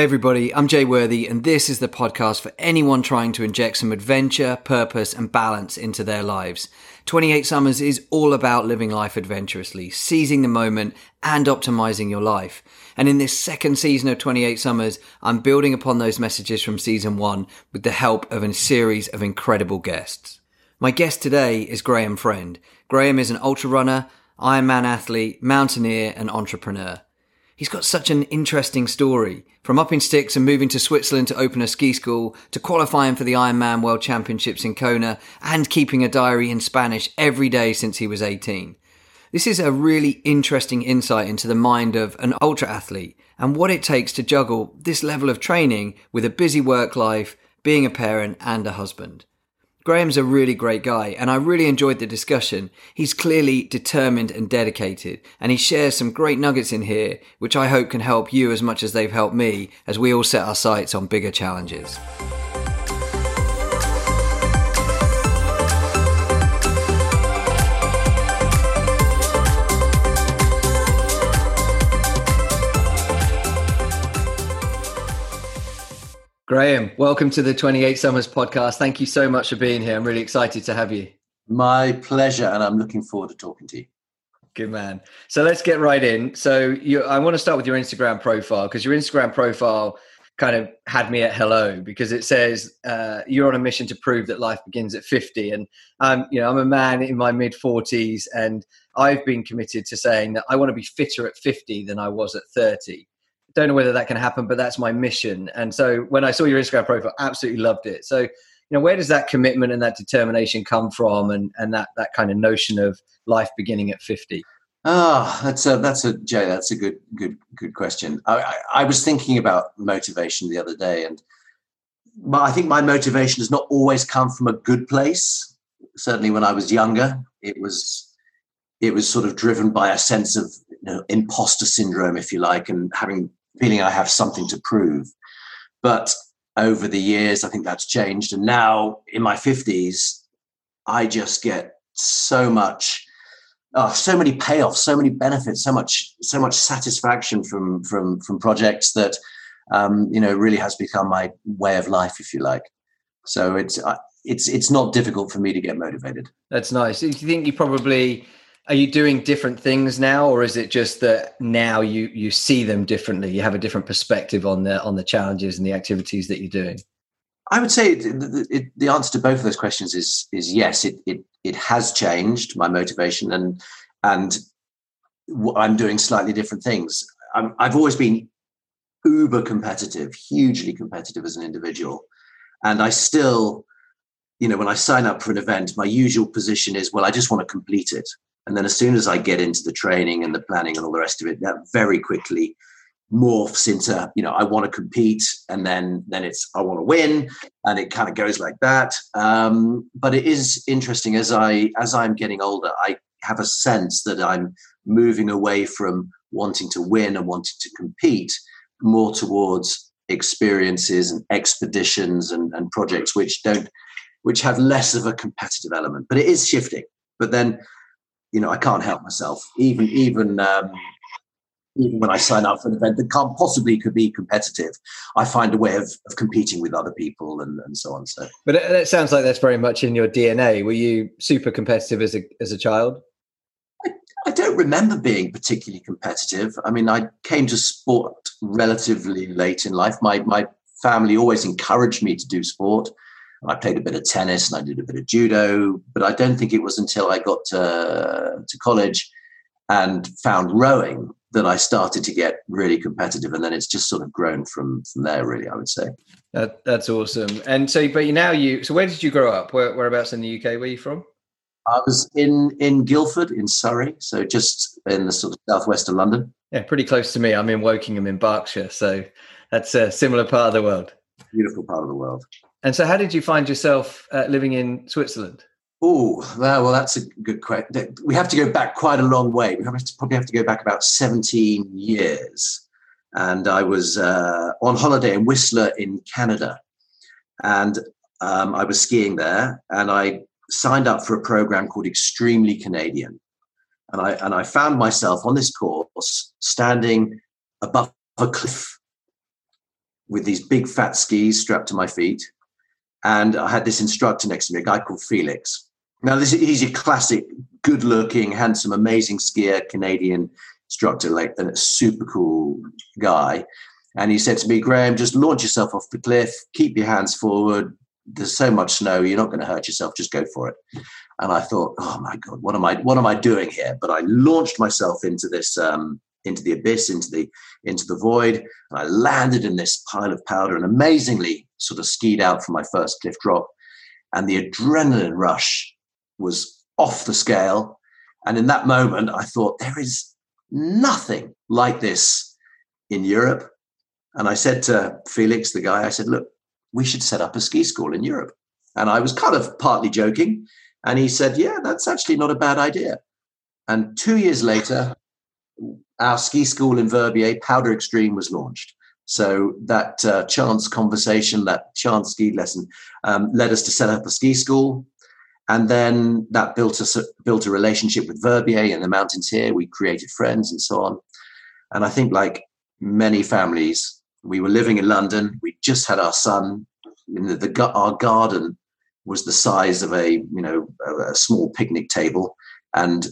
Hey everybody, I'm Jay Worthy, and this is the podcast for anyone trying to inject some adventure, purpose, and balance into their lives. 28 Summers is all about living life adventurously, seizing the moment, and optimizing your life. And in this second season of 28 Summers, I'm building upon those messages from season one with the help of a series of incredible guests. My guest today is Graham Friend. Graham is an ultra runner, Ironman athlete, mountaineer, and entrepreneur. He's got such an interesting story. From up in sticks and moving to Switzerland to open a ski school, to qualifying for the Ironman World Championships in Kona, and keeping a diary in Spanish every day since he was 18. This is a really interesting insight into the mind of an ultra athlete and what it takes to juggle this level of training with a busy work life, being a parent, and a husband. Graham's a really great guy, and I really enjoyed the discussion. He's clearly determined and dedicated, and he shares some great nuggets in here, which I hope can help you as much as they've helped me as we all set our sights on bigger challenges. Graham, welcome to the 28 Summers podcast. Thank you so much for being here. I'm really excited to have you. My pleasure, and I'm looking forward to talking to you. Good man. So let's get right in. So you, I want to start with your Instagram profile because your Instagram profile kind of had me at hello because it says uh, you're on a mission to prove that life begins at 50 and um, you know i'm a man in my mid 40s and i've been committed to saying that i want to be fitter at 50 than i was at 30 don't know whether that can happen, but that's my mission. And so when I saw your Instagram profile, absolutely loved it. So, you know, where does that commitment and that determination come from and, and that, that kind of notion of life beginning at 50? Ah, oh, that's a that's a Jay. That's a good good good question. I, I, I, was thinking about motivation the other day, and but I think my motivation has not always come from a good place. Certainly, when I was younger, it was it was sort of driven by a sense of you know, imposter syndrome, if you like, and having feeling I have something to prove. But over the years, I think that's changed. And now in my 50s, I just get so much. Oh, so many payoffs, so many benefits, so much, so much satisfaction from from from projects that um, you know really has become my way of life, if you like. So it's uh, it's it's not difficult for me to get motivated. That's nice. You think you probably are you doing different things now or is it just that now you you see them differently? You have a different perspective on the on the challenges and the activities that you're doing? I would say it, it, the answer to both of those questions is is yes it it, it has changed my motivation and and i'm doing slightly different things. I i've always been uber competitive hugely competitive as an individual. And i still you know when i sign up for an event my usual position is well i just want to complete it and then as soon as I get into the training and the planning and all the rest of it, that very quickly morphs into, you know, I want to compete and then then it's I want to win. And it kind of goes like that. Um, but it is interesting as I as I'm getting older, I have a sense that I'm moving away from wanting to win and wanting to compete more towards experiences and expeditions and, and projects which don't which have less of a competitive element. But it is shifting. But then you know, I can't help myself. Even even um, even when I sign up for an event that can't possibly could be competitive, I find a way of, of competing with other people and, and so on. So, but it, it sounds like that's very much in your DNA. Were you super competitive as a as a child? I, I don't remember being particularly competitive. I mean, I came to sport relatively late in life. My my family always encouraged me to do sport. I played a bit of tennis and I did a bit of judo, but I don't think it was until I got to, to college and found rowing that I started to get really competitive, and then it's just sort of grown from from there. Really, I would say. That, that's awesome. And so, but now you. So, where did you grow up? Where, whereabouts in the UK were you from? I was in in Guildford in Surrey, so just in the sort of southwest of London. Yeah, pretty close to me. I'm in Wokingham in Berkshire, so that's a similar part of the world. Beautiful part of the world. And so, how did you find yourself uh, living in Switzerland? Oh, well, that's a good question. We have to go back quite a long way. We have to, probably have to go back about 17 years. And I was uh, on holiday in Whistler in Canada. And um, I was skiing there and I signed up for a program called Extremely Canadian. And I, and I found myself on this course standing above a cliff with these big fat skis strapped to my feet. And I had this instructor next to me, a guy called Felix. Now, this he's a classic, good looking, handsome, amazing skier, Canadian instructor, like a super cool guy. And he said to me, Graham, just launch yourself off the cliff, keep your hands forward. There's so much snow, you're not going to hurt yourself, just go for it. And I thought, oh my God, what am I what am I doing here? But I launched myself into this um, into the abyss, into the into the void, and I landed in this pile of powder and amazingly sort of skied out from my first cliff drop. And the adrenaline rush was off the scale. And in that moment, I thought, there is nothing like this in Europe. And I said to Felix, the guy, I said, look, we should set up a ski school in Europe. And I was kind of partly joking. And he said, yeah, that's actually not a bad idea. And two years later, our ski school in Verbier, Powder Extreme, was launched. So that uh, chance conversation, that chance ski lesson, um, led us to set up a ski school, and then that built a built a relationship with Verbier and the mountains here. We created friends and so on. And I think, like many families, we were living in London. We just had our son. In the, the our garden was the size of a you know a small picnic table, and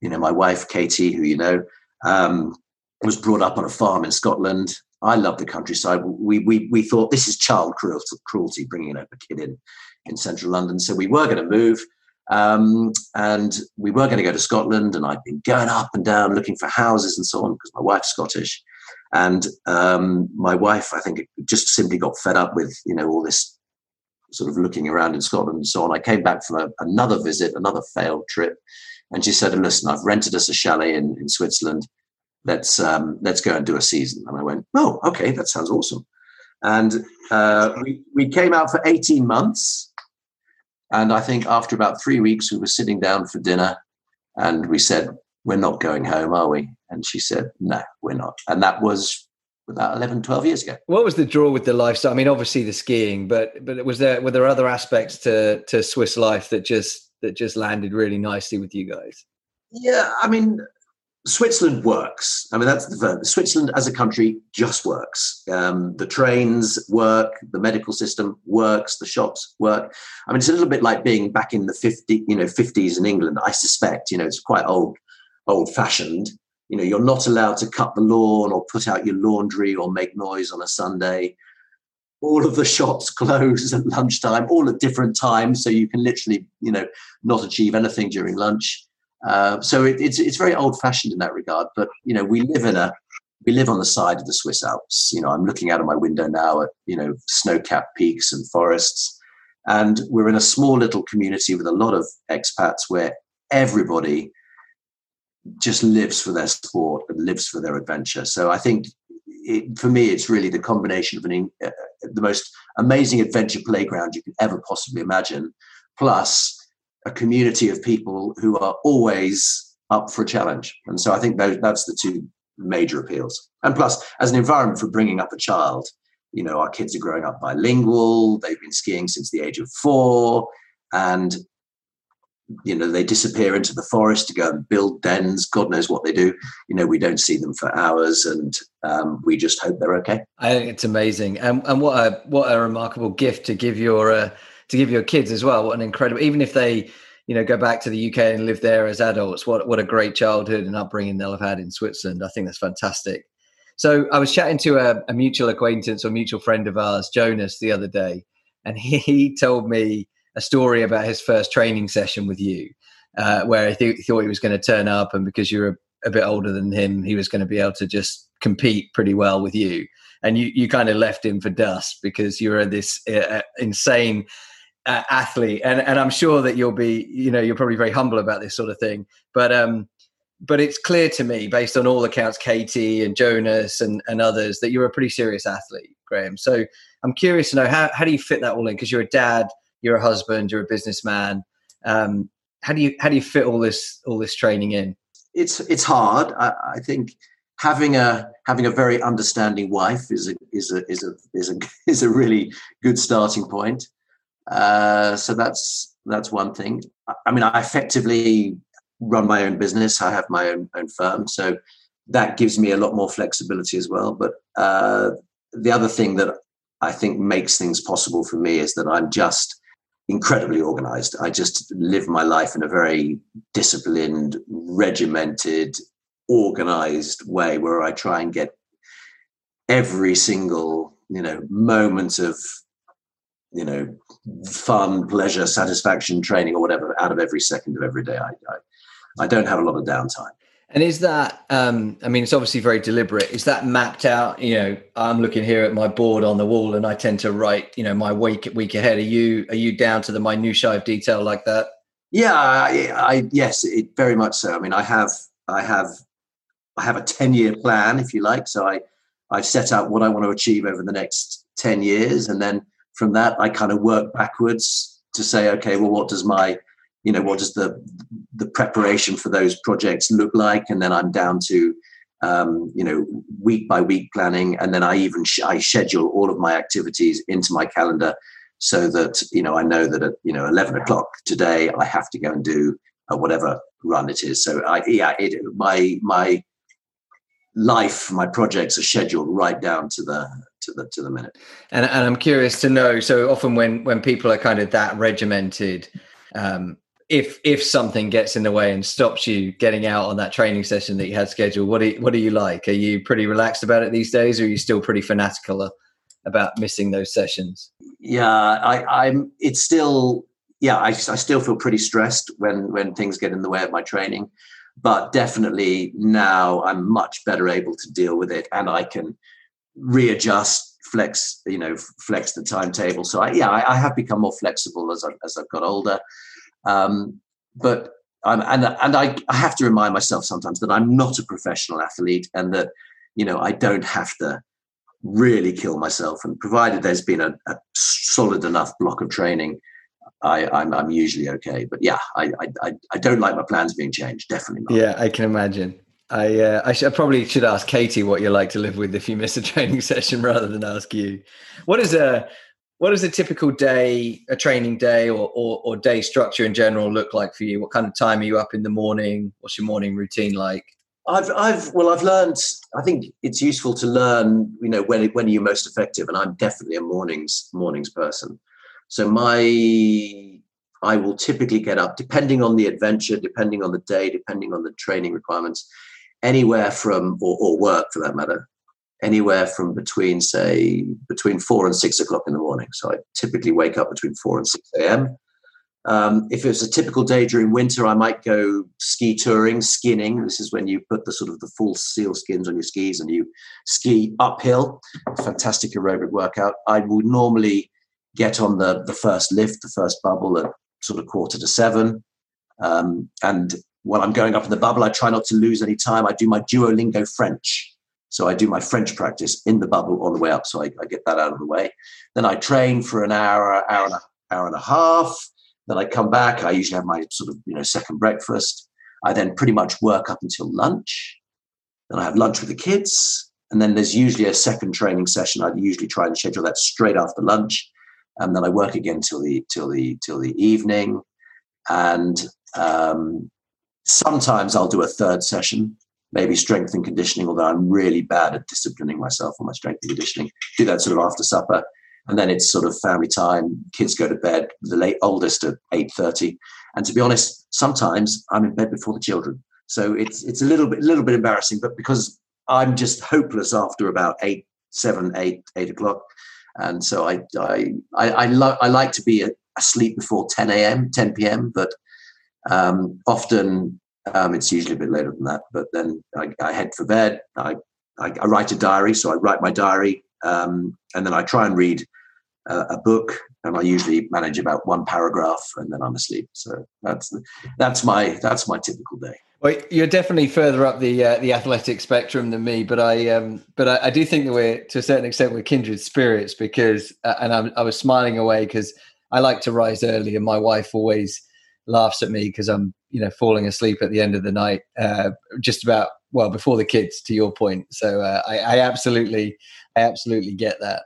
you know my wife Katie, who you know, um, was brought up on a farm in Scotland. I love the countryside. We we we thought this is child cruelty, bringing a kid in in central London. So we were going to move, um, and we were going to go to Scotland. And I'd been going up and down looking for houses and so on because my wife's Scottish, and um, my wife, I think, just simply got fed up with you know all this sort of looking around in Scotland and so on. I came back from a, another visit, another failed trip, and she said, "Listen, I've rented us a chalet in, in Switzerland. Let's um, let's go and do a season." And I went, "Oh, okay, that sounds awesome." And uh, we we came out for eighteen months, and I think after about three weeks, we were sitting down for dinner, and we said, "We're not going home, are we?" And she said, "No, we're not." And that was about 11 12 years ago what was the draw with the lifestyle i mean obviously the skiing but but was there were there other aspects to to swiss life that just that just landed really nicely with you guys? Yeah, I mean, Switzerland works. I mean, that's the verb. Switzerland as a country just works. Um, the trains work, the medical system works, the shops work. I mean, it's a little bit like being back in the 50, you know, 50s in England. I suspect, you know, it's quite old, old fashioned. You know, you're not allowed to cut the lawn or put out your laundry or make noise on a Sunday all of the shops close at lunchtime, all at different times, so you can literally, you know, not achieve anything during lunch. Uh, so it, it's it's very old fashioned in that regard. But you know, we live in a we live on the side of the Swiss Alps. You know, I'm looking out of my window now at you know snow-capped peaks and forests, and we're in a small little community with a lot of expats where everybody just lives for their sport and lives for their adventure. So I think it, for me, it's really the combination of an, uh, the most amazing adventure playground you can ever possibly imagine, plus a community of people who are always up for a challenge. And so I think that's the two major appeals. And plus, as an environment for bringing up a child, you know, our kids are growing up bilingual, they've been skiing since the age of four, and you know they disappear into the forest to go and build dens god knows what they do you know we don't see them for hours and um, we just hope they're okay i think it's amazing and, and what a what a remarkable gift to give your uh, to give your kids as well what an incredible even if they you know go back to the uk and live there as adults what what a great childhood and upbringing they'll have had in switzerland i think that's fantastic so i was chatting to a, a mutual acquaintance or mutual friend of ours jonas the other day and he, he told me a story about his first training session with you, uh, where he, th- thought he was going to turn up, and because you were a, a bit older than him, he was going to be able to just compete pretty well with you. And you, you kind of left him for dust because you were this uh, uh, insane uh, athlete. And, and I'm sure that you'll be, you know, you're probably very humble about this sort of thing. But um, but it's clear to me, based on all accounts, Katie and Jonas and, and others, that you're a pretty serious athlete, Graham. So I'm curious to know how, how do you fit that all in? Because you're a dad, you're a husband, you're a businessman. Um, how do you how do you fit all this all this training in? It's it's hard. I, I think having a having a very understanding wife is a is a is a is a is a really good starting point. Uh, so that's that's one thing. I mean, I effectively run my own business. I have my own own firm, so that gives me a lot more flexibility as well. But uh, the other thing that I think makes things possible for me is that I'm just incredibly organized. I just live my life in a very disciplined, regimented, organized way where I try and get every single, you know, moment of, you know, fun, pleasure, satisfaction, training, or whatever out of every second of every day. I, I, I don't have a lot of downtime. And is that, um, I mean, it's obviously very deliberate. Is that mapped out? You know, I'm looking here at my board on the wall and I tend to write, you know, my week, week ahead. Are you, are you down to the minutiae of detail like that? Yeah, I, I yes, it very much so. I mean, I have, I have, I have a 10 year plan, if you like. So I, I've set out what I want to achieve over the next 10 years. And then from that, I kind of work backwards to say, okay, well, what does my you know what does the the preparation for those projects look like? And then i'm down to um, you know week by week planning. And then i even sh- i schedule all of my activities into my calendar so that you know i know that at you know 11 o'clock today i have to go and do uh, whatever run it is. So i yeah it, my my life my projects are scheduled right down to the to the to the minute and, and i'm curious to know so often when when people are kind of that regimented um, if if something gets in the way and stops you getting out on that training session that you had scheduled, what are you, what are you like? Are you pretty relaxed about it these days, or are you still pretty fanatical about missing those sessions? Yeah, I, I'm. It's still yeah. I, I still feel pretty stressed when when things get in the way of my training, but definitely now I'm much better able to deal with it, and I can readjust flex you know flex the timetable so I, yeah I, I, have become more flexible as, I, as i've got older um, but I'm, and and I, I have to remind myself sometimes that I'm not a professional athlete and that you know I don't have to really kill myself. And provided there's been a, a solid enough block of training, I, I'm, I'm usually okay. But yeah, I, I I don't like my plans being changed. Definitely not. Yeah, I can imagine. I uh, I, should, I, probably should ask Katie what you like to live with if you miss a training session rather than ask you. What is a what does a typical day, a training day, or, or, or day structure in general look like for you? What kind of time are you up in the morning? What's your morning routine like? I've, I've, well, I've learned. I think it's useful to learn, you know, when when are you most effective, and I'm definitely a mornings mornings person. So my, I will typically get up, depending on the adventure, depending on the day, depending on the training requirements, anywhere from or, or work for that matter, anywhere from between say between four and six o'clock in the morning. So I typically wake up between four and six a.m. Um, if it's a typical day during winter, I might go ski touring, skinning. This is when you put the sort of the full seal skins on your skis and you ski uphill. Fantastic aerobic workout. I would normally get on the the first lift, the first bubble at sort of quarter to seven. Um, and while I'm going up in the bubble, I try not to lose any time. I do my Duolingo French. So I do my French practice in the bubble on the way up. So I, I get that out of the way. Then I train for an hour, hour and a, hour and a half. Then I come back. I usually have my sort of you know second breakfast. I then pretty much work up until lunch. Then I have lunch with the kids, and then there's usually a second training session. I usually try and schedule that straight after lunch, and then I work again till the till the till the evening. And um, sometimes I'll do a third session maybe strength and conditioning, although I'm really bad at disciplining myself on my strength and conditioning. Do that sort of after supper. And then it's sort of family time. Kids go to bed. The late oldest at eight thirty, and to be honest, sometimes I'm in bed before the children. So it's it's a little bit little bit embarrassing, but because I'm just hopeless after about eight, seven, eight, eight o'clock, and so I I I, I, lo- I like to be asleep before ten a.m., ten p.m., but um, often um, it's usually a bit later than that, but then I, I head for bed. I, I, I, write a diary, so I write my diary, um, and then I try and read a, a book, and I usually manage about one paragraph, and then I'm asleep. So that's that's my that's my typical day. Well, you're definitely further up the uh, the athletic spectrum than me, but I um, but I, I, do think that we're to a certain extent we're kindred spirits because, uh, and I'm, I was smiling away because I like to rise early, and my wife always laughs at me because I'm you know falling asleep at the end of the night uh, just about well before the kids to your point. So uh, I, I, absolutely i absolutely get that.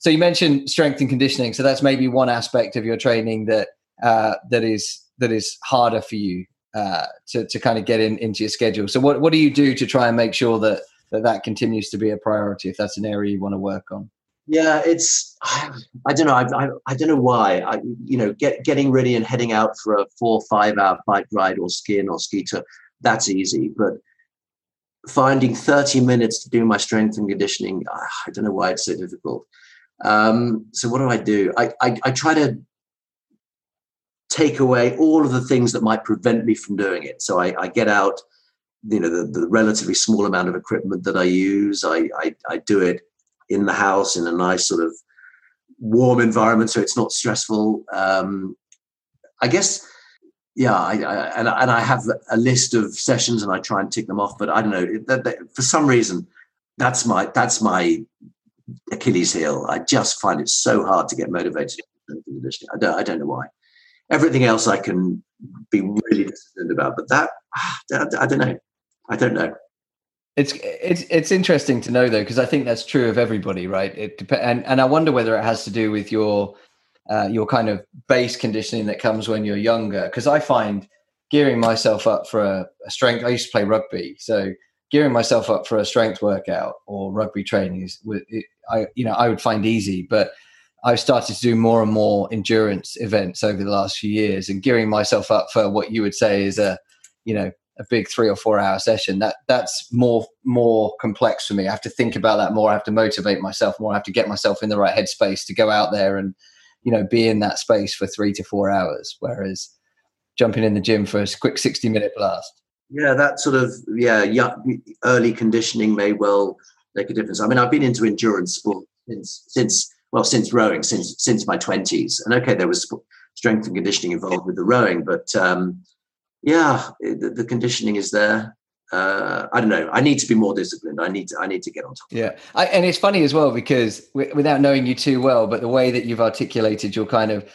So you mentioned strength and conditioning. So that's maybe one aspect of your training that uh, that is that is harder for you uh, to, to kind of get in into your schedule so what, what do you do to try and make sure that that that continues to be a priority if that's an area you want to work on. Yeah, it's I, don't know I, I, I don't know why I you know get getting ready and heading out for a four five hour bike ride or skiing or ski tour that's easy, but finding 30 minutes to do my strength and conditioning ah, I don't know why it's so difficult. Um, so what do I do? I, I, I try to take away all of the things that might prevent me from doing it. So I, I get out, you know, the, the, relatively small amount of equipment that I use. I, I, I do it in the house in a nice sort of warm environment, so it's not stressful. Um, I guess, yeah, I, I, and, and I have a list of sessions and I try and tick them off. But I don't know that, that, for some reason that's my that's my Achilles heel. I just find it so hard to get motivated. I don't I don't know why. Everything else I can be really disciplined about, but that ah, I, don't know. I don't know. It's it's it's interesting to know though because I think that's true of everybody, right? It dep- and and I wonder whether it has to do with your uh, your kind of base conditioning that comes when you're younger. Because I find gearing myself up for a, a, strength. I used to play rugby, so gearing myself up for a strength workout or rugby training is, I you know I would find easy, but I've started to do more and more endurance events over the last few years, and gearing myself up for what you would say is a you know a big three or four hour session that that's more more complex for me. I have to think about that more i have to motivate myself more i have to get myself in the right headspace to go out there and you know be in that space for three to four hours whereas jumping in the gym for a quick 60 minute blast. Yeah that sort of yeah young, early conditioning may well make a difference. I mean i've been into endurance sport since since well since rowing since since my 20s and okay there was strength and conditioning involved with the rowing but um yeah, the, the conditioning is there. Uh, I don't know. I need to be more disciplined. I need to. I need to get on top. Yeah, I, and it's funny as well because w- without knowing you too well, but the way that you've articulated your kind of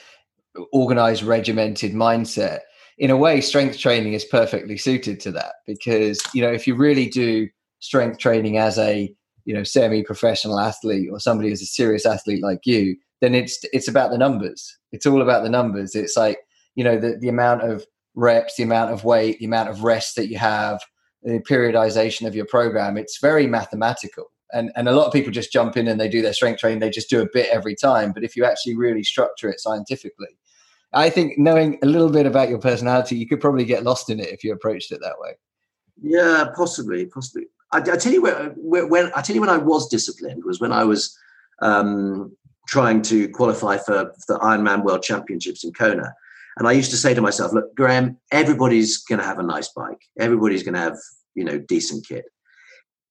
organized, regimented mindset, in a way, strength training is perfectly suited to that because you know if you really do strength training as a you know semi-professional athlete or somebody who's a serious athlete like you, then it's it's about the numbers. It's all about the numbers. It's like you know the the amount of reps, the amount of weight, the amount of rest that you have, the periodization of your program. It's very mathematical. And, and a lot of people just jump in and they do their strength training, they just do a bit every time. But if you actually really structure it scientifically, I think knowing a little bit about your personality, you could probably get lost in it if you approached it that way. Yeah, possibly, possibly. I, I tell you where, where, when I tell you when I was disciplined was when I was um, trying to qualify for the Ironman World Championships in Kona, and I used to say to myself, look, Graham, everybody's going to have a nice bike. Everybody's going to have, you know, decent kit.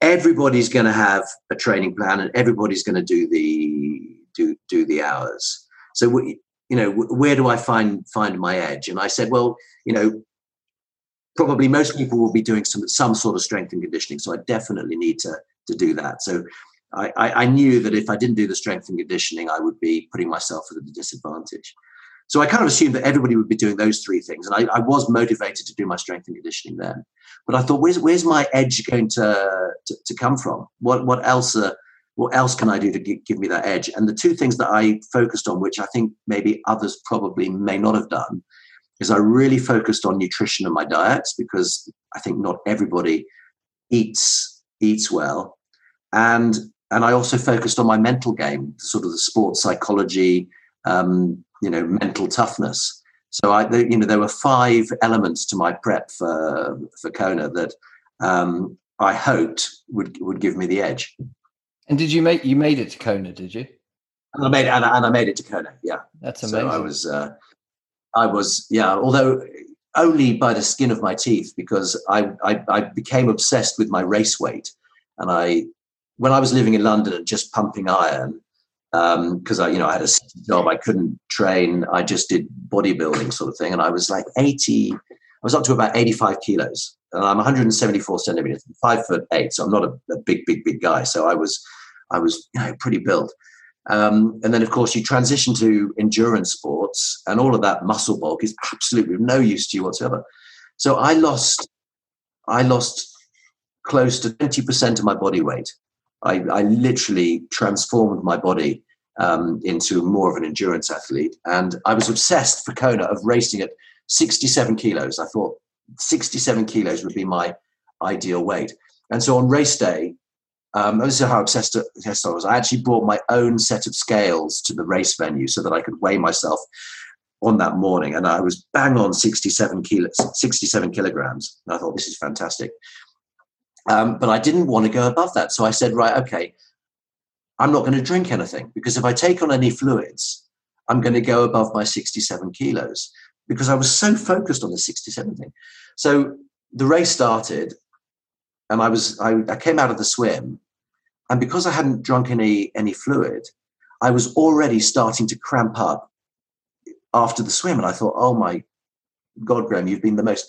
Everybody's going to have a training plan and everybody's going to do the, do, do the hours. So, you know, where do I find, find my edge? And I said, well, you know, probably most people will be doing some, some sort of strength and conditioning. So I definitely need to, to do that. So I, I, knew that if I didn't do the strength and conditioning, I would be putting myself at a disadvantage. So I kind of assumed that everybody would be doing those three things. And I, I, was motivated to do my strength and conditioning then. But I thought, where's, where's my edge going to, to, to come from? What, what else, uh, what else can I do to give me that edge? And the two things that I focused on, which I think maybe others probably may not have done, is I really focused on nutrition and my diets because I think not everybody eats eats well. And and I also focused on my mental game, sort of the sports psychology, um, you know mental toughness. So I, the, you know, there were five elements to my prep for for Kona that um, I hoped would would give me the edge. And did you make you made it to Kona? Did you? And I made it, and I, and I made it to Kona. Yeah, that's amazing. So I was, uh, I was, yeah. Although only by the skin of my teeth, because I, I I became obsessed with my race weight, and I when I was living in London and just pumping iron, because um, I, you know, I had a job, I couldn't train. I just did bodybuilding sort of thing, and I was like eighty. I was up to about eighty-five kilos, and I'm 174 centimeters, five foot eight, so I'm not a, a big, big, big guy. So I was, I was, you know, pretty built. Um, and then, of course, you transition to endurance sports, and all of that muscle bulk is absolutely no use to you whatsoever. So I lost, I lost close to 20% of my body weight I, I literally transformed my body um, into more of an endurance athlete. And I was obsessed for Kona of racing at 67 kilos. I thought 67 kilos would be my ideal weight. And so on race day, um, this is how obsessed, obsessed I was. I actually brought my own set of scales to the race venue so that I could weigh myself on that morning, and I was bang on 67 kilos, 67 kilograms. And I thought this is fantastic. Um, but I didn't want to go above that, so I said, right, okay, I'm not going to drink anything because if I take on any fluids, I'm going to go above my 67 kilos because I was so focused on the 67 thing. So the race started, and I was I, I came out of the swim, and because I hadn't drunk any any fluid, I was already starting to cramp up after the swim, and I thought, oh my God, Graham, you've been the most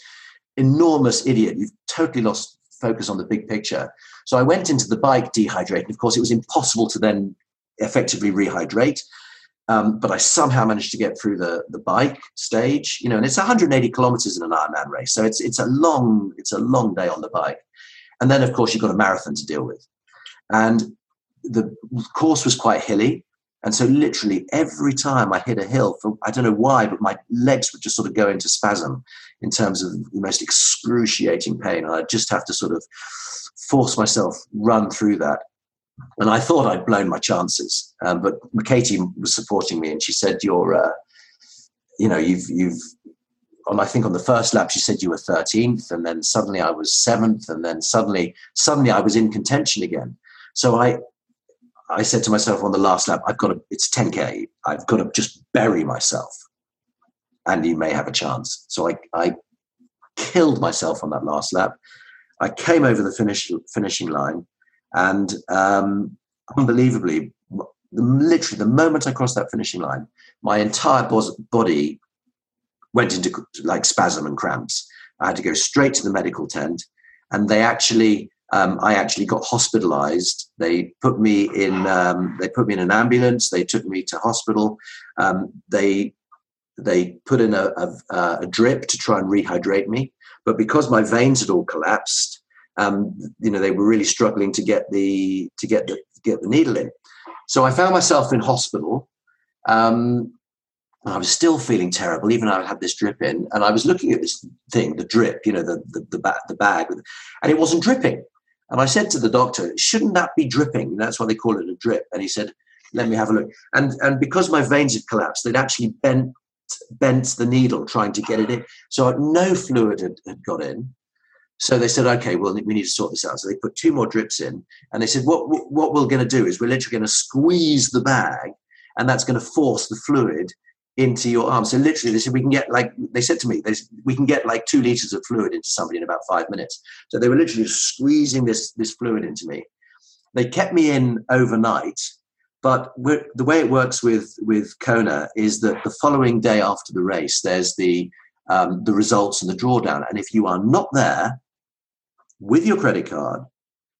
enormous idiot. You've totally lost focus on the big picture. So I went into the bike dehydrating. Of course, it was impossible to then effectively rehydrate. Um, but I somehow managed to get through the the bike stage, you know, and it's 180 kilometers in an Ironman race, so it's it's a long it's a long day on the bike, and then of course you've got a marathon to deal with, and the course was quite hilly, and so literally every time I hit a hill, for I don't know why, but my legs would just sort of go into spasm in terms of the most excruciating pain, and I just have to sort of force myself run through that and I thought I'd blown my chances. Um, but Katie was supporting me, and she said, "You're, uh, you know, you've you've." On I think on the first lap, she said you were 13th, and then suddenly I was seventh, and then suddenly suddenly I was in contention again. So I I said to myself on the last lap, I've got to. It's 10k. I've got to just bury myself, and you may have a chance. So I I killed myself on that last lap. I came over the finish finishing line and um, unbelievably, literally, the moment I crossed that finishing line, my entire body went into like spasm and cramps. I had to go straight to the medical tent, and they actually, um, I actually got hospitalized. They put me in, um, they put me in an ambulance. They took me to hospital. Um, they they put in a, a, a drip to try and rehydrate me, but because my veins had all collapsed, um, you know, they were really struggling to get the to get the get the needle in. So I found myself in hospital. Um, I was still feeling terrible, even though I had this drip in. And I was looking at this thing, the drip, you know, the the, the, ba- the bag, and it wasn't dripping. And I said to the doctor, "Shouldn't that be dripping?" that's why they call it a drip. And he said, "Let me have a look." And and because my veins had collapsed, they'd actually bent bent the needle trying to get it in. So no fluid had, had got in. So they said, okay, well, we need to sort this out. So they put two more drips in, and they said, what what we're going to do is we're literally going to squeeze the bag, and that's going to force the fluid into your arm. So literally, they said we can get like they said to me, they said, we can get like two liters of fluid into somebody in about five minutes. So they were literally squeezing this this fluid into me. They kept me in overnight, but the way it works with with Kona is that the following day after the race, there's the um, the results and the drawdown, and if you are not there with your credit card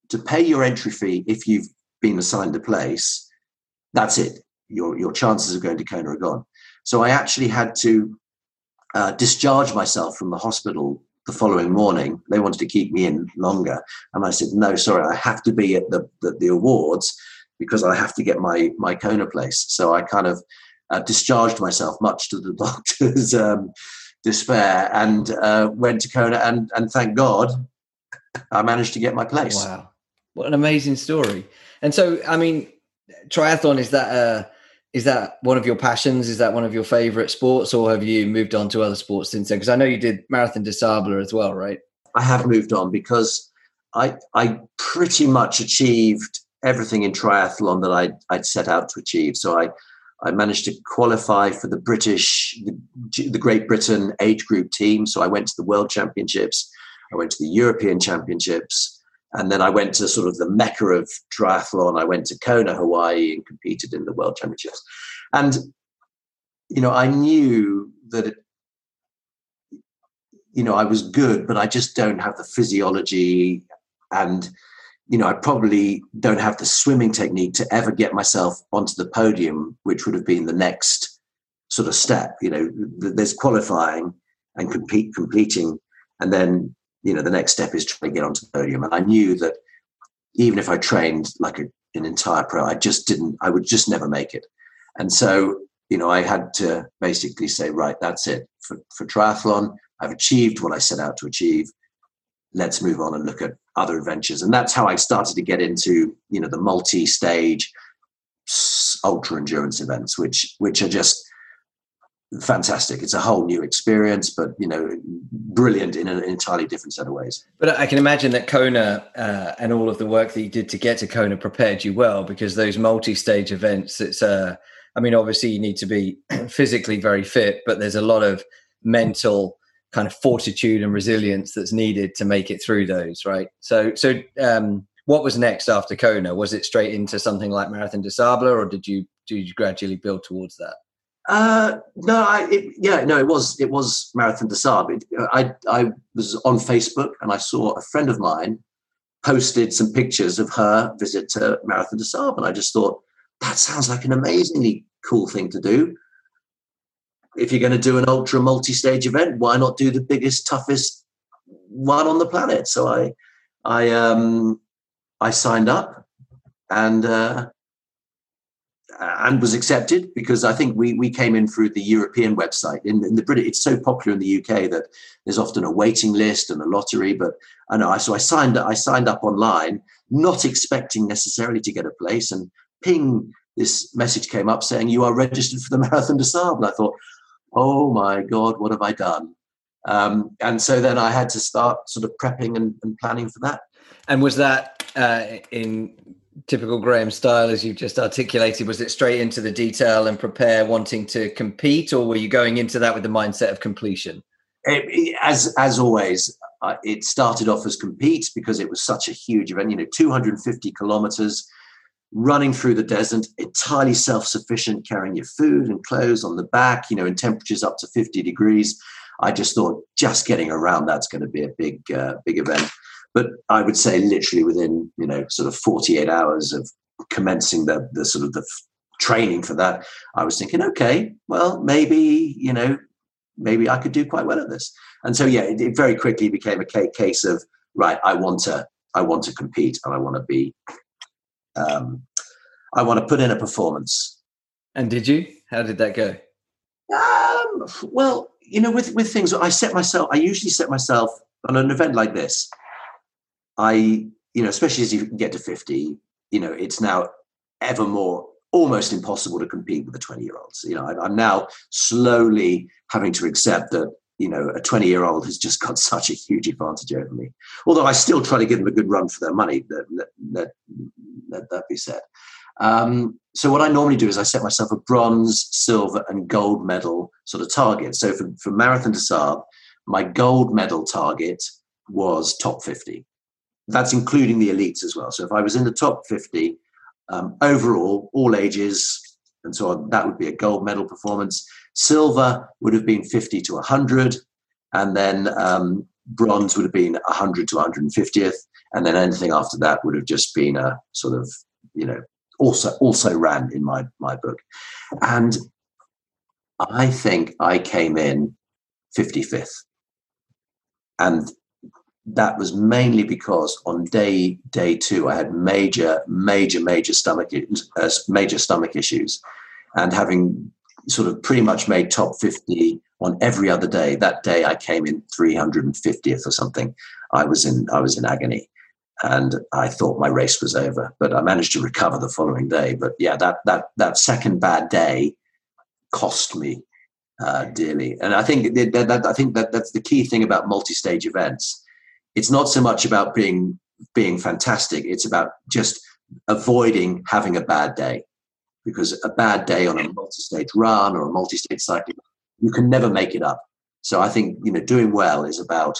to pay your entry fee if you've been assigned a place, that's it. Your, your chances of going to Kona are gone. So I actually had to uh, discharge myself from the hospital the following morning. They wanted to keep me in longer. And I said, no, sorry, I have to be at the, the, the awards because I have to get my, my Kona place. So I kind of uh, discharged myself, much to the doctor's um, despair, and uh, went to Kona. And, and thank God I managed to get my place. Wow, what an amazing story! And so, I mean, triathlon is that uh, is that one of your passions? Is that one of your favorite sports, or have you moved on to other sports since then? Because I know you did Marathon des Sables as well, right? I have moved on because I I pretty much achieved everything in triathlon that I'd, I'd set out to achieve. So I I managed to qualify for the British, the, the, Great Britain age group team. So I went to the World Championships. I went to the European Championships, and then I went to sort of the mecca of triathlon. I went to Kona, Hawaii, and competed in the World Championships. And you know, I knew that you know I was good, but I just don't have the physiology and you know, I probably don't have the swimming technique to ever get myself onto the podium, which would have been the next sort of step. You know, there's qualifying and compete, completing, and then you know the next step is trying to get onto the podium. And i knew that even if i trained like a, an entire pro i just didn't i would just never make it. And so you know i had to basically say right that's it for, for triathlon. I've achieved what i set out to achieve. Let's move on and look at other adventures. And that's how I started to get into, you know, the multi-stage ultra endurance events, which which are just fantastic. It's a whole new experience, but you know, brilliant in an entirely different set of ways. But I can imagine that Kona uh, and all of the work that you did to get to Kona prepared you well because those multi-stage events. It's uh, I mean, obviously you need to be physically very fit, but there's a lot of mental kind of fortitude and resilience that's needed to make it through those, right? So, so um, what was next after Kona? Was it straight into something like Marathon des Sables, or did you did you gradually build towards that? Uh, no, I, it, yeah, no, it was it was Marathon Sables. It, I I was on Facebook and I saw a friend of mine posted some pictures of her visit to Marathon des Sables, and I just thought that sounds like an amazingly cool thing to do if you're going to do an ultra multi-stage event, why not do the biggest, toughest one on the planet? So I, I, um, I signed up, and uh, and was accepted because I think we we came in through the European website. In, in the British, it's so popular in the UK that there's often a waiting list and a lottery. But I so I signed I signed up online, not expecting necessarily to get a place, and ping. This message came up saying you are registered for the Marathon des Sables. And I thought, oh my God, what have I done? Um, and so then I had to start sort of prepping and, and planning for that. And was that uh, in typical Graham style, as you've just articulated? Was it straight into the detail and prepare, wanting to compete, or were you going into that with the mindset of completion? It, as as always, uh, it started off as compete because it was such a huge event. You know, 250 kilometers running through the desert, entirely self-sufficient, carrying your food and clothes on the back, you know, in temperatures up to 50 degrees. I just thought just getting around that's going to be a big, uh, big event. But I would say literally within, you know, sort of 48 hours of commencing the, the sort of the training for that, I was thinking, okay, well, maybe, you know, maybe I could do quite well at this. And so, yeah, it, it very quickly became a case of, right, I want to, I want to compete and I want to be um, I want to put in a performance. And did you? How did that go? Um, well, you know, with with things, I set myself. I usually set myself on an event like this. I, you know, especially as you get to fifty, you know, it's now ever more almost impossible to compete with the twenty year olds. You know, I'm now slowly having to accept that you know, a 20 year old has just got such a huge advantage over me. Although I still try to give them a good run for their money, let, let, let that be said. Um, so what I normally do is I set myself a bronze, silver, and gold medal sort of target. So for, for Marathon des Sables, my gold medal target was top 50. That's including the elites as well. So if I was in the top 50 um, overall, all ages, and so on, that would be a gold medal performance. Silver would have been 50 to 100, and then um, bronze would have been 100 to 150th, and then anything after that would have just been a sort of, you know, also also ran in my my book, and I think I came in 55th, and that was mainly because on day day two I had major major major stomach uh, major stomach issues, and having sort of pretty much made top 50 on every other day. That day I came in 350th or something. I was in I was in agony. And I thought my race was over, but I managed to recover the following day. But yeah, that that that second bad day cost me uh, dearly. And I think that, that, I think that that's the key thing about multi-stage events. It's not so much about being being fantastic; it's about just avoiding having a bad day because a bad day on a multi-stage run or a multi-stage cycling, you can never make it up. So I think you know doing well is about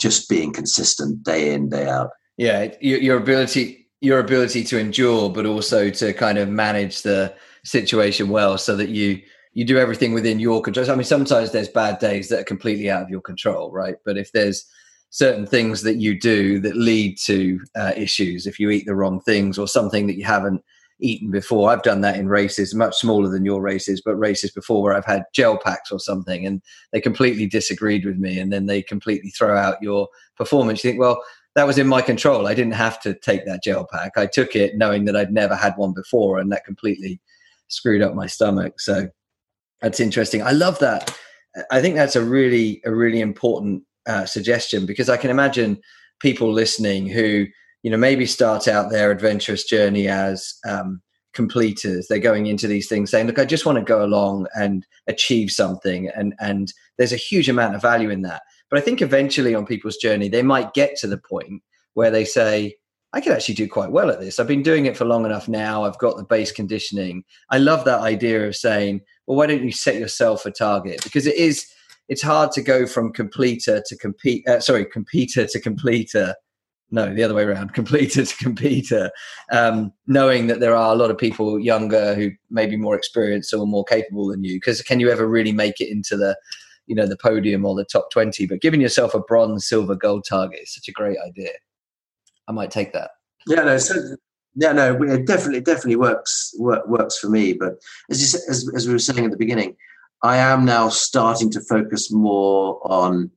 just being consistent day in day out. Yeah, your, your ability your ability to endure, but also to kind of manage the situation well, so that you you do everything within your control. I mean, sometimes there's bad days that are completely out of your control, right? But if there's certain things that you do that lead to uh, issues, if you eat the wrong things or something that you haven't eaten before. I've done that in races, much smaller than your races, but races before where I've had gel packs or something and they completely disagreed with me and then they completely throw out your performance. You think, well, that was in my control. I didn't have to take that gel pack. I took it knowing that I'd never had one before and that completely screwed up my stomach. So that's interesting. I love that. I think that's a really, a really important uh, suggestion because I can imagine people listening who you know maybe start out their adventurous journey as um, completers. They're going into these things saying, "Look, I just want to go along and achieve something," and and there's a huge amount of value in that. But I think eventually on people's journey, they might get to the point where they say, I can actually do quite well at this. I've been doing it for long enough now. I've got the base conditioning. I love that idea of saying, well, why don't you set yourself a target? Because it is, it's hard to go from completer to compete, uh, sorry, completer to completer. No, the other way around, completer to completer. Um, knowing that there are a lot of people younger who may be more experienced or more capable than you. Because can you ever really make it into the, you know, the podium or the top 20? But giving yourself a bronze, silver, gold target is such a great idea. I might take that. Yeah, no, so yeah, no, it definitely definitely works work, works for me. But as you, as as we were saying at the beginning, I am now starting to focus more on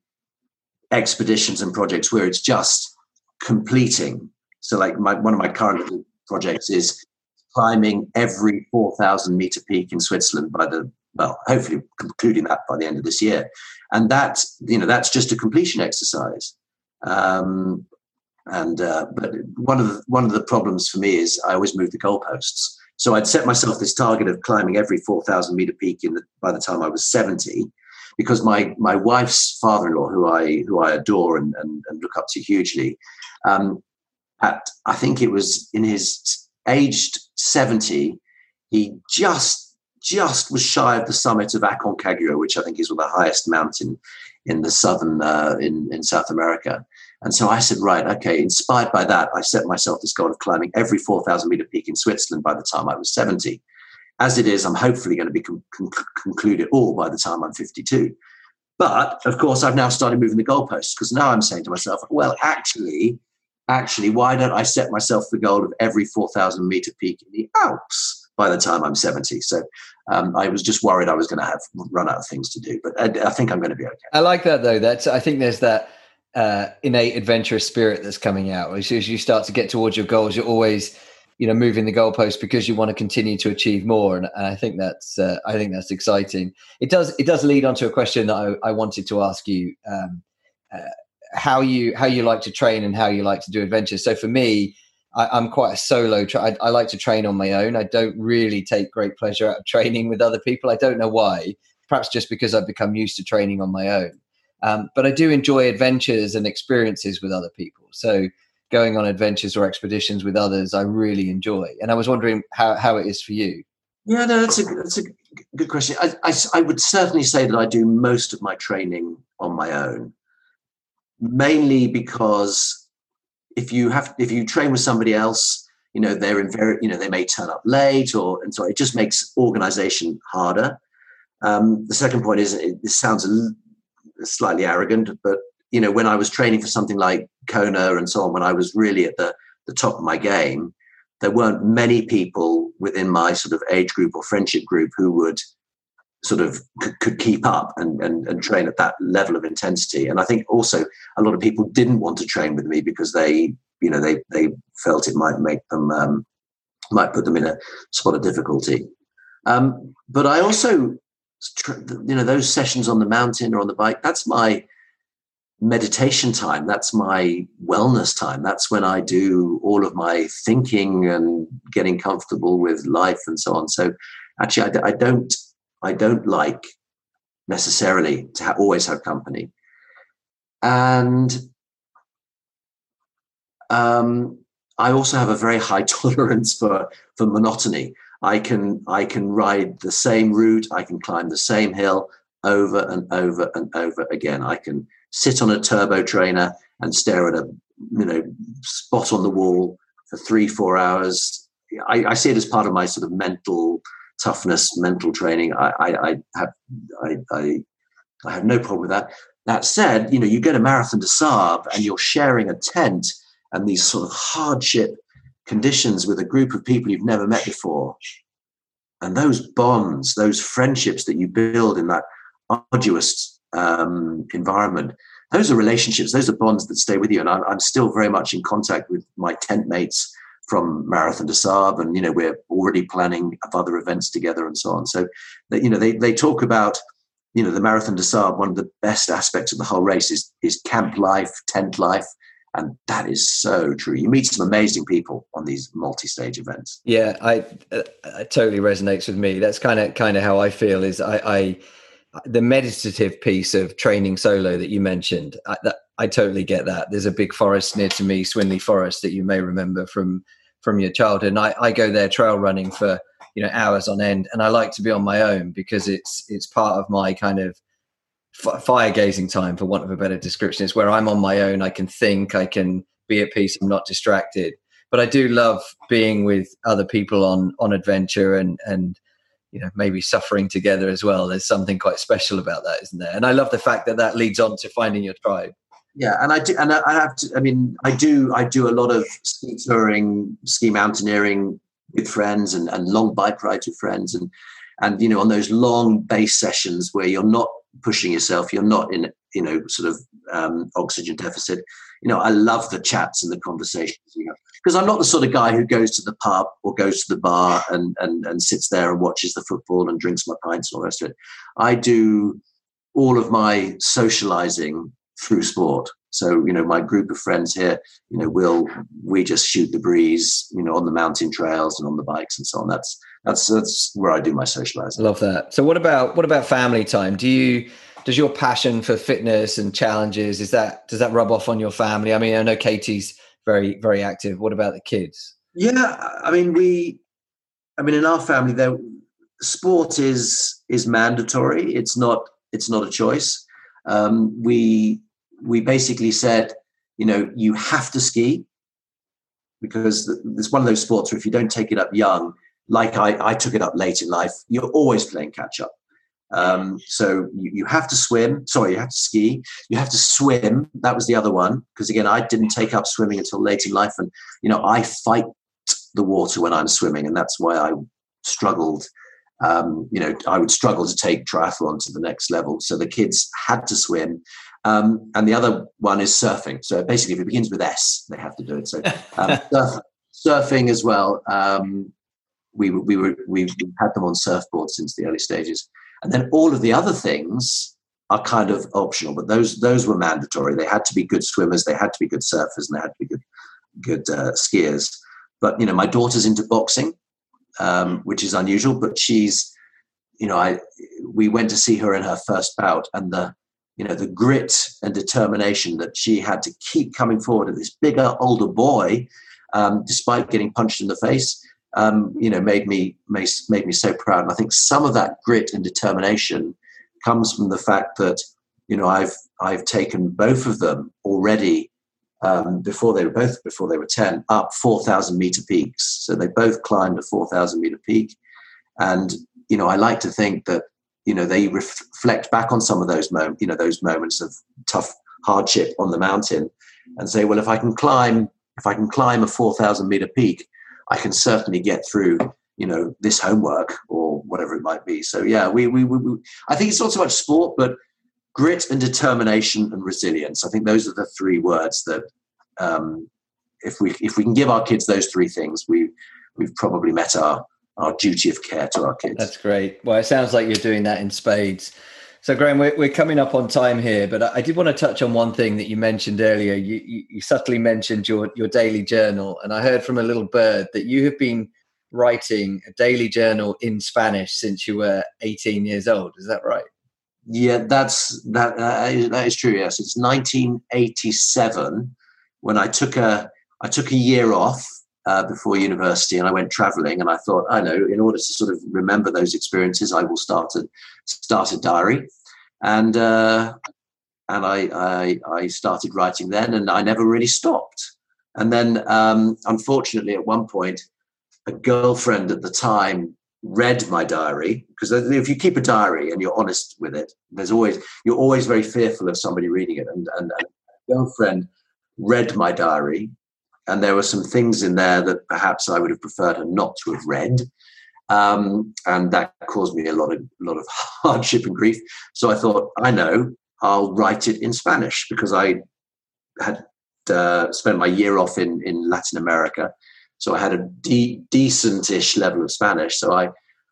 expeditions and projects where it's just completing. So, like my, one of my current projects is climbing every four thousand meter peak in Switzerland by the well, hopefully concluding that by the end of this year, and that you know that's just a completion exercise. Um, and uh, but one of the one of the problems for me is I always move the goalposts. So I'd set myself this target of climbing every four thousand meter peak in the, by the time I was seventy, because my my wife's father-in-law, who I who I adore and, and, and look up to hugely, um, at I think it was in his aged seventy, he just just was shy of the summit of Aconcagua, which I think is the highest mountain in the southern uh, in in South America. And so I said, right, okay, inspired by that, I set myself this goal of climbing every 4,000 meter peak in Switzerland by the time I was 70. As it is, I'm hopefully going to be con- con- concluded all by the time I'm 52. But of course, I've now started moving the goalposts because now I'm saying to myself, well, actually, actually, why don't I set myself the goal of every 4,000 meter peak in the Alps by the time I'm 70? So um, I was just worried I was going to have run out of things to do, but I, I think I'm going to be okay. I like that though. That's I think there's that uh, innate adventurous spirit that's coming out. As, as you start to get towards your goals, you're always, you know, moving the goalpost because you want to continue to achieve more. And, and I think that's uh, I think that's exciting. It does it does lead on to a question that I, I wanted to ask you. Um, uh, how you how you like to train and how you like to do adventures. So for me, I, am quite a solo. Tra- I, I, like to train on my own. I don't really take great pleasure out of training with other people. I don't know why. Perhaps just because I've become used to training on my own. Um, but I do enjoy adventures and experiences with other people. So going on adventures or expeditions with others, I really enjoy. And I was wondering how, how it is for you. Yeah, no, that's a that's a good question. I, I, I would certainly say that I do most of my training on my own, mainly because if you have if you train with somebody else, you know they're in very you know they may turn up late or and so it just makes organization harder. Um, the second point is it, sounds slightly arrogant, but you know, when I was training for something like Kona and so on, when I was really at the, the top of my game, there weren't many people within my sort of age group or friendship group who would sort of c- could keep up and, and, and train at that level of intensity. And I think also a lot of people didn't want to train with me because they, you know, they, they felt it might make them, um, might put them in a spot of difficulty. Um, but I also you know those sessions on the mountain or on the bike that's my meditation time. That's my wellness time. That's when i do all of my thinking and getting comfortable with life and so on. So actually i, I don't i don't like necessarily to ha- always have company. And um, i also have a very high tolerance for for monotony I can I can ride the same route, I can climb the same hill over and over and over again. I can sit on a turbo trainer and stare at a you know spot on the wall for three four hours. I, I see it as part of my sort of mental toughness, mental training. I, I, I have I, I, I have no problem with that. That said, you know, you get a Marathon des Sables and you're sharing a tent and these sort of hardship conditions with a group of people you've never met before. And those bonds, those friendships that you build in that arduous um, environment, those are relationships, those are bonds that stay with you. And I'm, I'm still very much in contact with my tent mates from Marathon des Sables, and you know we're already planning other events together and so on. So you know they they talk about you know, the Marathon des Sables, one of the best aspects of the whole race is, is camp life, tent life. And that is so true. You meet some amazing people on these multi-stage events. Yeah, I, uh, it totally resonates with me. That's kind of kind of how I feel. Is I, I the meditative piece of training solo that you mentioned. I, that, I totally get that. There's a big forest near to me, Swinley Forest, that you may remember from from your childhood. And I, I go there trail running for you know hours on end and i like to be on my own because it's it's part of my kind of f- fire gazing time for want of a better description. It's where i'm on my own. I can think i can be at peace i'm not distracted. But i do love being with other people on on adventure and and you know maybe suffering together as well. There's something quite special about that isn't there? And i love the fact that that leads on to finding your tribe. Yeah and i do and i have to i mean i do i do a lot of ski touring ski mountaineering with friends and, and long bike rides with friends and and you know on those long base sessions where you're not pushing yourself. You're not in you know sort of um, oxygen deficit. You know i love the chats and the conversations because i'm not the sort of guy who goes to the pub or goes to the bar and, and and sits there and watches the football and drinks my pints and all the rest of it. I do all of my socializing through sport. So, you know, my group of friends here, you know, will we just shoot the breeze, you know, on the mountain trails and on the bikes and so on. That's that's that's where I do my socializing. I love that. So what about what about family time? Do you does your passion for fitness and challenges is that does that rub off on your family? I mean, I know Katie's very very active. What about the kids? Yeah, I mean, we I mean in our family there sport is is mandatory. It's not it's not a choice. Um, we we basically said, you know, you have to ski because it's one of those sports where if you don't take it up young, like I, I took it up late in life, you're always playing catch up. Um, so you, you have to swim. Sorry, you have to ski. You have to swim. That was the other one because again, I didn't take up swimming until late in life, and you know, I fight the water when I'm swimming, and that's why I struggled. Um, you know, I would struggle to take triathlon to the next level. So the kids had to swim, um, and the other one is surfing. So basically, if it begins with S, they have to do it. So um, surf, surfing as well. Um, we we were we had them on surfboards since the early stages, and then all of the other things are kind of optional, but those those were mandatory. They had to be good swimmers, they had to be good surfers, and they had to be good good uh, skiers. But you know, my daughter's into boxing, um, which is unusual. But she's, you know, I we went to see her in her first bout, and the you know the grit and determination that she had to keep coming forward at this bigger older boy um, despite getting punched in the face um, you know made me made, made me so proud. And i think some of that grit and determination comes from the fact that you know i've i've taken both of them already um, before they were both before they were 10 up 4000 meter peaks. So they both climbed a 4000 meter peak. And you know i like to think that you know they reflect back on some of those moments you know those moments of tough hardship on the mountain and say well if i can climb if i can climb a 4000 meter peak i can certainly get through you know this homework or whatever it might be so yeah we, we, we, we i think it's not so much sport but grit and determination and resilience i think those are the three words that um, if we if we can give our kids those three things we we've probably met our our duty of care to our kids. That's great. Well, it sounds like you're doing that in spades. So, Graham, we're, we're coming up on time here, but I, did want to touch on one thing that you mentioned earlier. You, you, you subtly mentioned your, your daily journal, and I heard from a little bird that you have been writing a daily journal in Spanish since you were 18 years old. Is that right? Yeah, that's that. Uh, that is true. Yes, it's 1987 when I took a I took a year off uh, before university and I went traveling and I thought, I know, in order to sort of remember those experiences, I will start a, start a diary. And, uh, and I, I, I, started writing then and I never really stopped. And then, um, unfortunately, at one point, a girlfriend at the time read my diary because if you keep a diary and you're honest with it, there's always, you're always very fearful of somebody reading it. And, and, and a girlfriend read my diary and there were some things in there that perhaps I would have preferred her not to have read. Um, and that caused me a lot of lot of hardship and grief. So I thought, I know, I'll write it in Spanish because I had uh, spent my year off in in Latin America, so I had a de- decentish level of Spanish. So I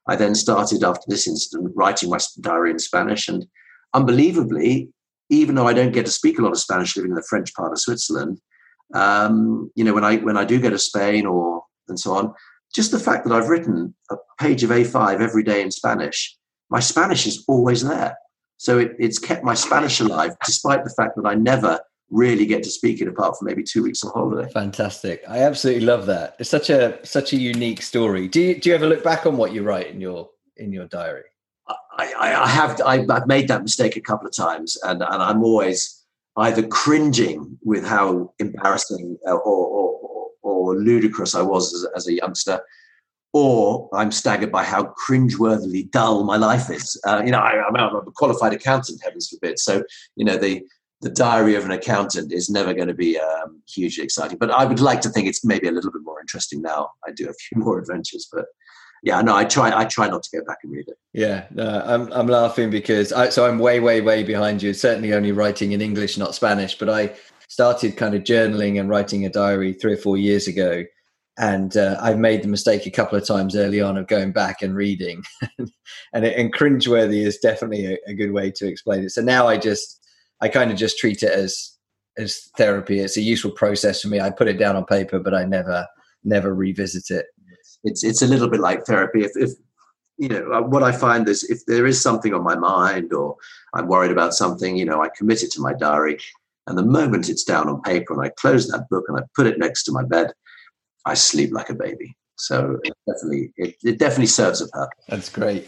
I then started after this incident writing my diary in Spanish. And unbelievably, even though I don't get to speak a lot of Spanish living in the French part of Switzerland, um, you know, when I when I do go to Spain or and so on, just the fact that I've written a page of A5 every day in Spanish, my Spanish is always there. So it, it's kept my Spanish alive, despite the fact that I never really get to speak it apart from maybe two weeks on holiday. Fantastic. I absolutely love that. It's such a such a unique story. Do you do you ever look back on what you write in your in your diary? I, I have I, have made that mistake a couple of times, and, and I'm always either cringing with how embarrassing or, or, or, or ludicrous I was as, as, a youngster, or I'm staggered by how cringeworthily dull my life is. Uh, you know, I, am a qualified accountant, heavens forbid. So, you know, the the diary of an accountant is never going to be um, hugely exciting. But I would like to think it's maybe a little bit more interesting now. I do a few more adventures, but yeah, no, I try. I try not to go back and read it. Yeah, no, I'm I'm laughing because I so I'm way way way behind you. Certainly only writing in English, not Spanish. But I started kind of journaling and writing a diary three or four years ago, and uh, I've made the mistake a couple of times early on of going back and reading, and it, and cringeworthy is definitely a, a good way to explain it. So now I just I kind of just treat it as as therapy. It's a useful process for me. I put it down on paper, but I never never revisit it it's it's a little bit like therapy. If, if you know uh, what I find is if there is something on my mind or I'm worried about something, you know, I commit it to my diary, and the moment it's down on paper and I close that book and I put it next to my bed, I sleep like a baby. So it definitely it, it definitely serves a purpose. That's great.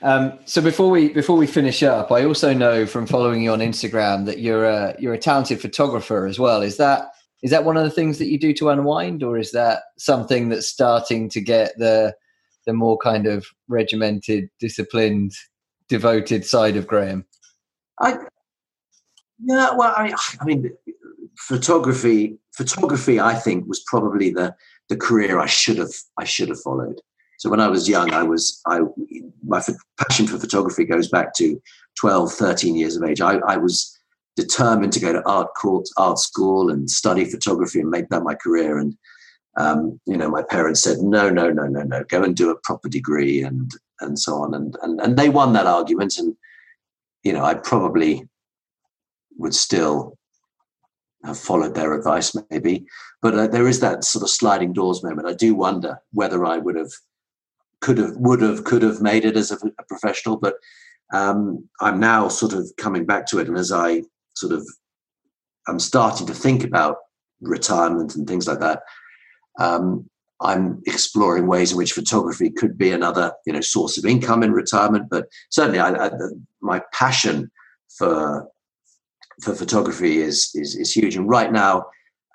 Um, so before we before we finish up, I also know from following you on Instagram that you're a you're a talented photographer as well. Is that is that one of the things that you do to unwind or is that something that's starting to get the the more kind of regimented disciplined devoted side of graham? I yeah well i, I mean photography photography i think was probably the the career i should have i should have followed. So when i was young i was i my passion for photography goes back to 12 13 years of age. I, I was determined to go to art court, art school, and study photography and make that my career. And um, you know, my parents said, "No, no, no, no, no. Go and do a proper degree," and and so on. And and and they won that argument. And you know, I probably would still have followed their advice, maybe. But uh, there is that sort of sliding doors moment. I do wonder whether I would have, could have, would have, could have made it as a, a professional. But um, I'm now sort of coming back to it, and as I sort of I'm starting to think about retirement and things like that. Um, I'm exploring ways in which photography could be another, you know, source of income in retirement. But certainly, I, I, my passion for for photography is is, is huge. And right now,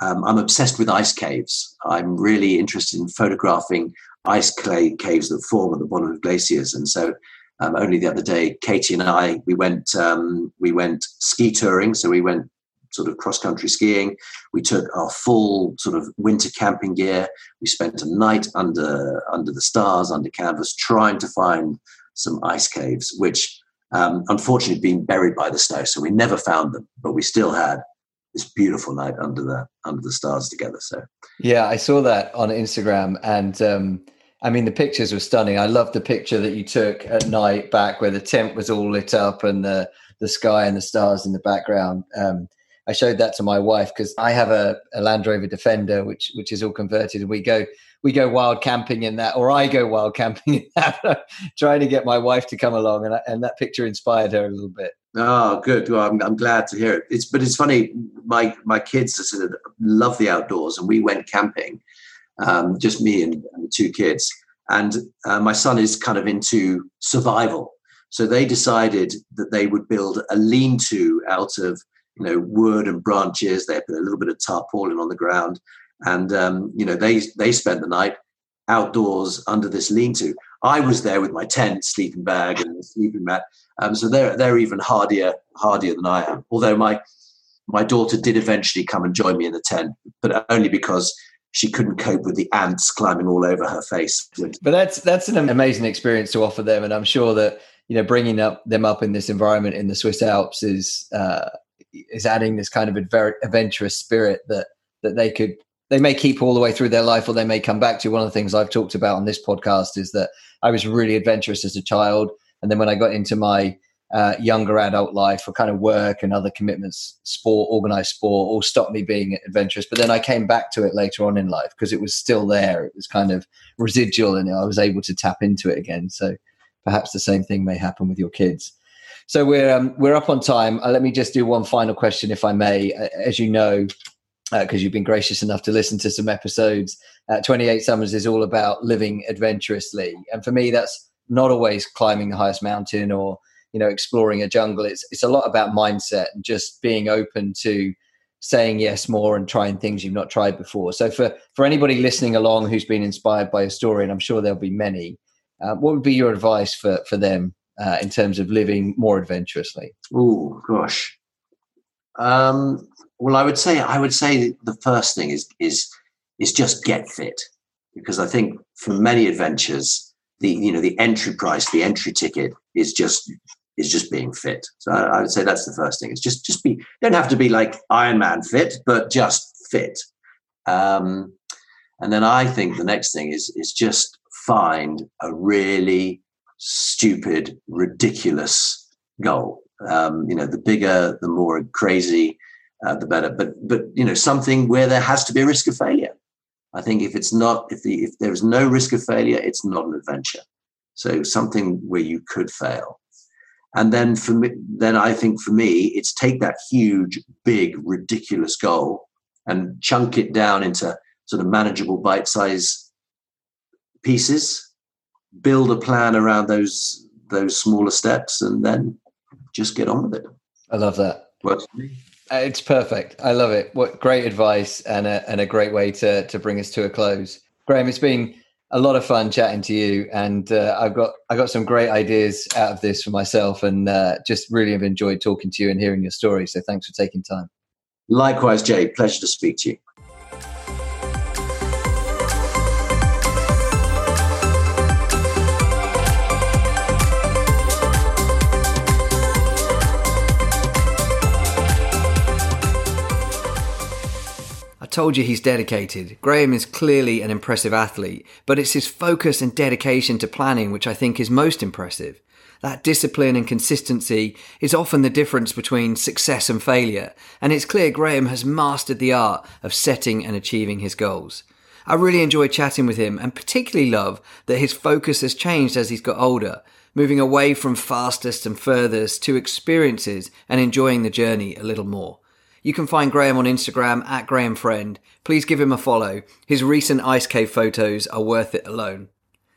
um, I'm obsessed with ice caves. I'm really interested in photographing ice clay caves that form at the bottom of glaciers. And so, um, only the other day, Katie and I we went um, we went ski touring. So we went sort of cross country skiing. We took our full sort of winter camping gear. We spent a night under under the stars, under canvas, trying to find some ice caves, which um, unfortunately been buried by the snow. So we never found them, but we still had this beautiful night under the under the stars together. So yeah, I saw that on Instagram, and um, I mean, the pictures were stunning. I love the picture that you took at night back where the tent was all lit up and the, the sky and the stars in the background. Um, I showed that to my wife because I have a, a, Land Rover Defender, which which is all converted. And we go we go wild camping in that, or I go wild camping in that, trying to get my wife to come along, and and that picture inspired her a little bit. Oh, good. Well, I'm, I'm glad to hear it. It's but it's funny. My my kids sort of love the outdoors, and we went camping um, just me and, and, two kids. And uh, my son is kind of into survival. So they decided that they would build a lean to out of you know wood and branches. They put a little bit of tarpaulin on the ground. And um, you know they they spent the night outdoors under this lean to. I was there with my tent, sleeping bag, and sleeping mat. Um, so they're they're even hardier hardier than I am. Although my my daughter did eventually come and join me in the tent, but only because she couldn't cope with the ants climbing all over her face. But that's that's an amazing experience to offer them, and I'm sure that you know bringing up them up in this environment in the Swiss Alps is uh, is adding this kind of adver- adventurous spirit that that they could they may keep all the way through their life or they may come back to. One of the things I've talked about on this podcast is that I was really adventurous as a child. And then when I got into my uh, younger adult life for kind of work and other commitments, sport, organized sport, all stopped me being adventurous. But then I came back to it later on in life because it was still there. It was kind of residual and I was able to tap into it again. So perhaps the same thing may happen with your kids. So we're um, we're up on time. Uh, let me just do one final question, if I may. Uh, as you know, because uh, you've been gracious enough to listen to some episodes, uh, 28 Summers is all about living adventurously, and for me, that's not always climbing the highest mountain or you know exploring a jungle. It's it's a lot about mindset and just being open to saying yes more and trying things you've not tried before. So for for anybody listening along who's been inspired by a story and i'm sure there'll be many uh, what would be your advice for for them uh, in terms of living more adventurously? Oh gosh. Um, well i would say i would say the first thing is is is just get fit. Because i think for many adventures the you know the entry price the entry ticket is just is just being fit. So I, I, would say that's the first thing. It's just just be don't have to be like Iron Man fit, but just fit. Um, and then I think the next thing is is just find a really stupid, ridiculous goal. Um, you know, the bigger, the more crazy, uh, the better. But but you know, something where there has to be a risk of failure. I think if it's not, if the if there is no risk of failure, it's not an adventure. So something where you could fail. And then for me, then I think for me, it's take that huge, big, ridiculous goal and chunk it down into sort of manageable bite-size pieces. Build a plan around those those smaller steps, and then just get on with it. I love that. Works for me. Uh, it's perfect. I love it. What great advice and a, and a great way to to bring us to a close. Graham, it's been a lot of fun chatting to you, and uh, I've got I got some great ideas out of this for myself, and uh, just really have enjoyed talking to you and hearing your story. So thanks for taking time. Likewise, Jay. Pleasure to speak to you. Told you he's dedicated. Graham is clearly an impressive athlete, but it's his focus and dedication to planning which I think is most impressive. That discipline and consistency is often the difference between success and failure, and it's clear Graham has mastered the art of setting and achieving his goals. I really enjoy chatting with him and particularly love that his focus has changed as he's got older, moving away from fastest and furthest to experiences and enjoying the journey a little more. You can find Graham on Instagram at Graham Friend. Please give him a follow. His recent ice cave photos are worth it alone.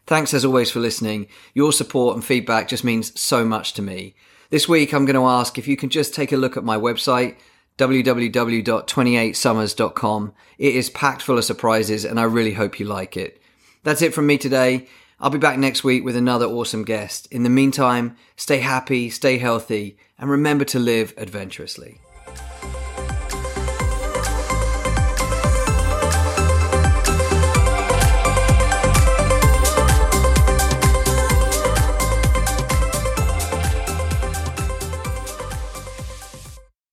Thanks as always for listening. Your support and feedback just means so much to me. This week I'm going to ask if you can just take a look at my website, www.28summers.com. It is packed full of surprises and I really hope you like it. That's it from me today. I'll be back next week with another awesome guest. In the meantime, stay happy, stay healthy, and remember to live adventurously.